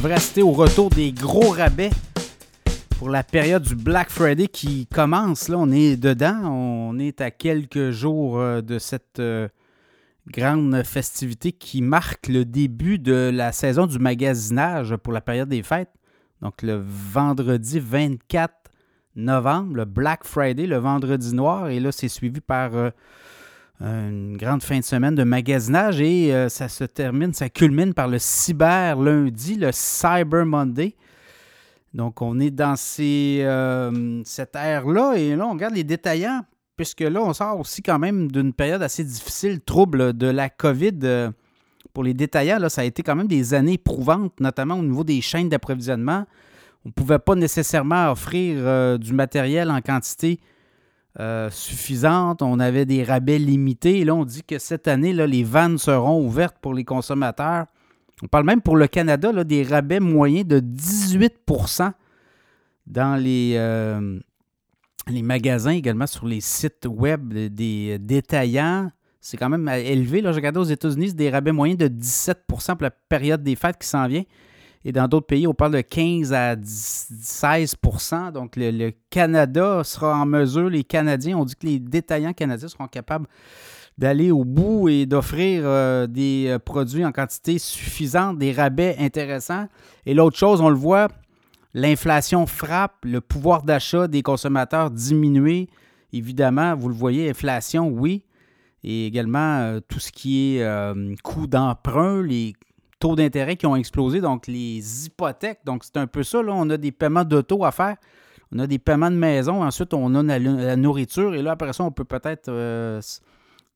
devrait assister au retour des gros rabais pour la période du Black Friday qui commence. Là, on est dedans. On est à quelques jours euh, de cette euh, grande festivité qui marque le début de la saison du magasinage pour la période des fêtes. Donc, le vendredi 24 novembre, le Black Friday, le vendredi noir. Et là, c'est suivi par euh, une grande fin de semaine de magasinage et euh, ça se termine, ça culmine par le cyber lundi, le Cyber Monday. Donc, on est dans ces, euh, cette ère-là et là, on regarde les détaillants, puisque là, on sort aussi quand même d'une période assez difficile, trouble de la COVID. Euh, pour les détaillants, là, ça a été quand même des années éprouvantes, notamment au niveau des chaînes d'approvisionnement. On ne pouvait pas nécessairement offrir du matériel en quantité euh, suffisante. On avait des rabais limités. Et là, on dit que cette année, là, les vannes seront ouvertes pour les consommateurs. On parle même pour le Canada là, des rabais moyens de 18% dans les, euh, les magasins, également sur les sites web des détaillants. C'est quand même élevé. Là, je regardais aux États-Unis, des rabais moyens de 17% pour la période des fêtes qui s'en vient. Et dans d'autres pays, on parle de 15 à 16% Donc, le, Canada sera en mesure, les Canadiens, on dit que les détaillants canadiens seront capables d'aller au bout et d'offrir euh, des euh, produits en quantité suffisante, des rabais intéressants. Et l'autre chose, on le voit, l'inflation frappe, le pouvoir d'achat des consommateurs diminuer. Évidemment, vous le voyez, inflation, oui. Et également, euh, tout ce qui est coût d'emprunt, les taux d'intérêt qui ont explosé, donc les hypothèques. Donc, c'est un peu ça. Là. On a des paiements d'auto à faire. On a des paiements de maison. Ensuite, on a la, nourriture. Et là, après ça, on peut peut-être euh,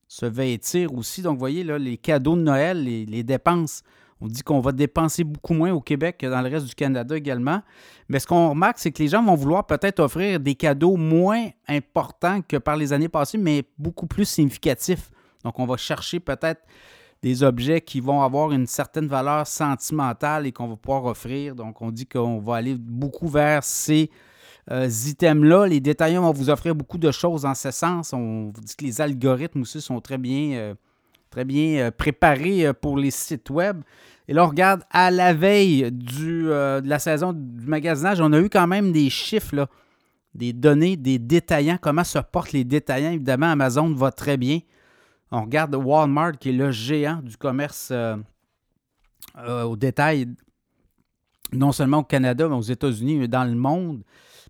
se vêtir aussi. Donc, vous voyez, là, les cadeaux de Noël, les, dépenses. On dit qu'on va dépenser beaucoup moins au Québec que dans le reste du Canada également. Mais ce qu'on remarque, c'est que les gens vont vouloir peut-être offrir des cadeaux moins importants que par les années passées, mais beaucoup plus significatifs. Donc, on va chercher peut-être des objets qui vont avoir une certaine valeur sentimentale et qu'on va pouvoir offrir. Donc, on dit qu'on va aller beaucoup vers ces euh, items-là. Les détaillants vont vous offrir beaucoup de choses en ce sens. On vous dit que les algorithmes aussi sont très bien, euh, très bien euh, préparés pour les sites web. Et là, on regarde à la veille du, de la saison du magasinage, on a eu quand même des chiffres, des données des détaillants, comment se portent les détaillants? Évidemment, Amazon va très bien. On regarde Walmart, qui est le géant du commerce euh, euh, au détail, non seulement au Canada, mais aux États-Unis, mais dans le monde.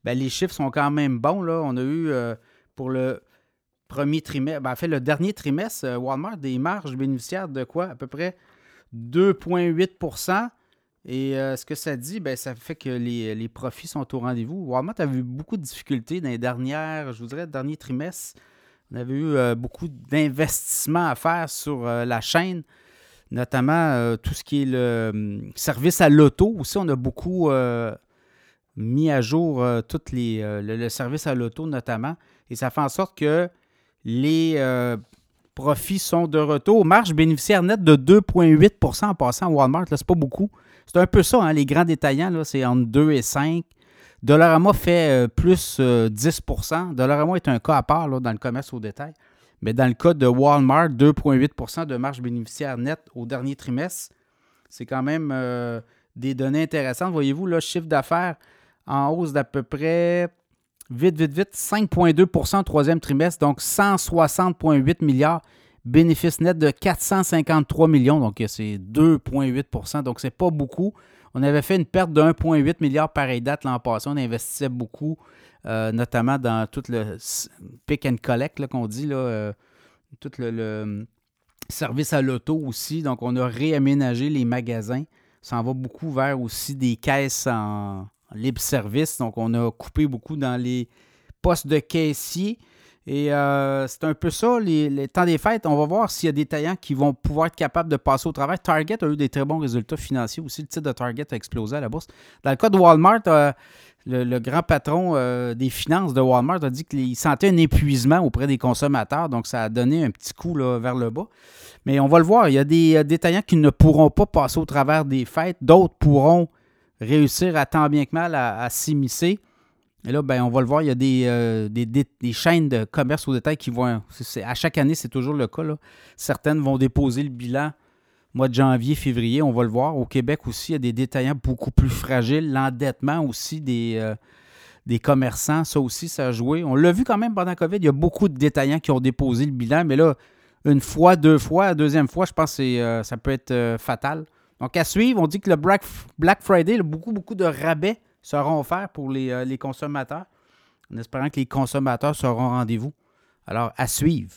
Ben, les chiffres sont quand même bons. Là. On a eu euh, pour le premier trimestre, ben, en fait, le dernier trimestre, Walmart, des marges bénéficiaires de quoi? À peu près 2,8% et ce que ça dit, ben, ça fait que les, les profits sont au rendez-vous. Walmart a eu beaucoup de difficultés dans les dernières, je vous dirais, dernier trimestre. On avait eu euh, beaucoup d'investissements à faire sur euh, la chaîne, notamment euh, tout ce qui est le hum, service à l'auto. Aussi, on a beaucoup mis à jour toutes les, le, service à l'auto, notamment. Et ça fait en sorte que les profits sont de retour. Marge bénéficiaire nette de 2,8% en passant à Walmart. Ce n'est pas beaucoup. C'est un peu ça, hein, les grands détaillants, c'est entre 2 et 5. Dollarama fait euh, plus 10% euh, Dollarama est un cas à part dans le commerce au détail. Mais dans le cas de Walmart, 2,8% de marge bénéficiaire nette au dernier trimestre. C'est quand même euh, des données intéressantes. Voyez-vous, le chiffre d'affaires en hausse d'à peu près, vite, vite, vite, 5,2% au troisième trimestre, donc 160,8 milliards. Bénéfice net de 453 millions, donc c'est 2,8% donc c'est pas beaucoup. On avait fait une perte de 1,8 milliard pareille date l'an passé. On investissait beaucoup, euh, notamment dans tout le pick and collect qu'on dit, euh, tout le, service à l'auto aussi. Donc, on a réaménagé les magasins. Ça en va beaucoup vers aussi des caisses en libre service. Donc, on a coupé beaucoup dans les postes de caissiers. Et euh, c'est un peu ça, les, temps des fêtes. On va voir s'il y a des taillants qui vont pouvoir être capables de passer au travail. Target a eu des très bons résultats financiers aussi. Le titre de Target a explosé à la bourse. Dans le cas de Walmart, euh, le, grand patron euh, des finances de Walmart a dit qu'il sentait un épuisement auprès des consommateurs. Donc, ça a donné un petit coup vers le bas. Mais on va le voir. Il y a des détaillants qui ne pourront pas passer au travers des fêtes. D'autres pourront réussir à tant bien que mal à s'immiscer. Et là, ben, on va le voir, il y a euh, des, des, chaînes de commerce au détail qui vont. à chaque année, c'est toujours le cas. Certaines vont déposer le bilan mois de janvier, février, on va le voir. Au Québec aussi, il y a des détaillants beaucoup plus fragiles. L'endettement aussi des, euh, des commerçants, ça aussi, ça a joué. On l'a vu quand même pendant la COVID, il y a beaucoup de détaillants qui ont déposé le bilan, mais là, une fois, deux fois, deuxième fois, je pense que euh, ça peut être fatal. Donc, à suivre, on dit que le Black, Friday, beaucoup, beaucoup de rabais seront offerts pour les, les consommateurs, en espérant que les consommateurs seront au rendez-vous. Alors, à suivre.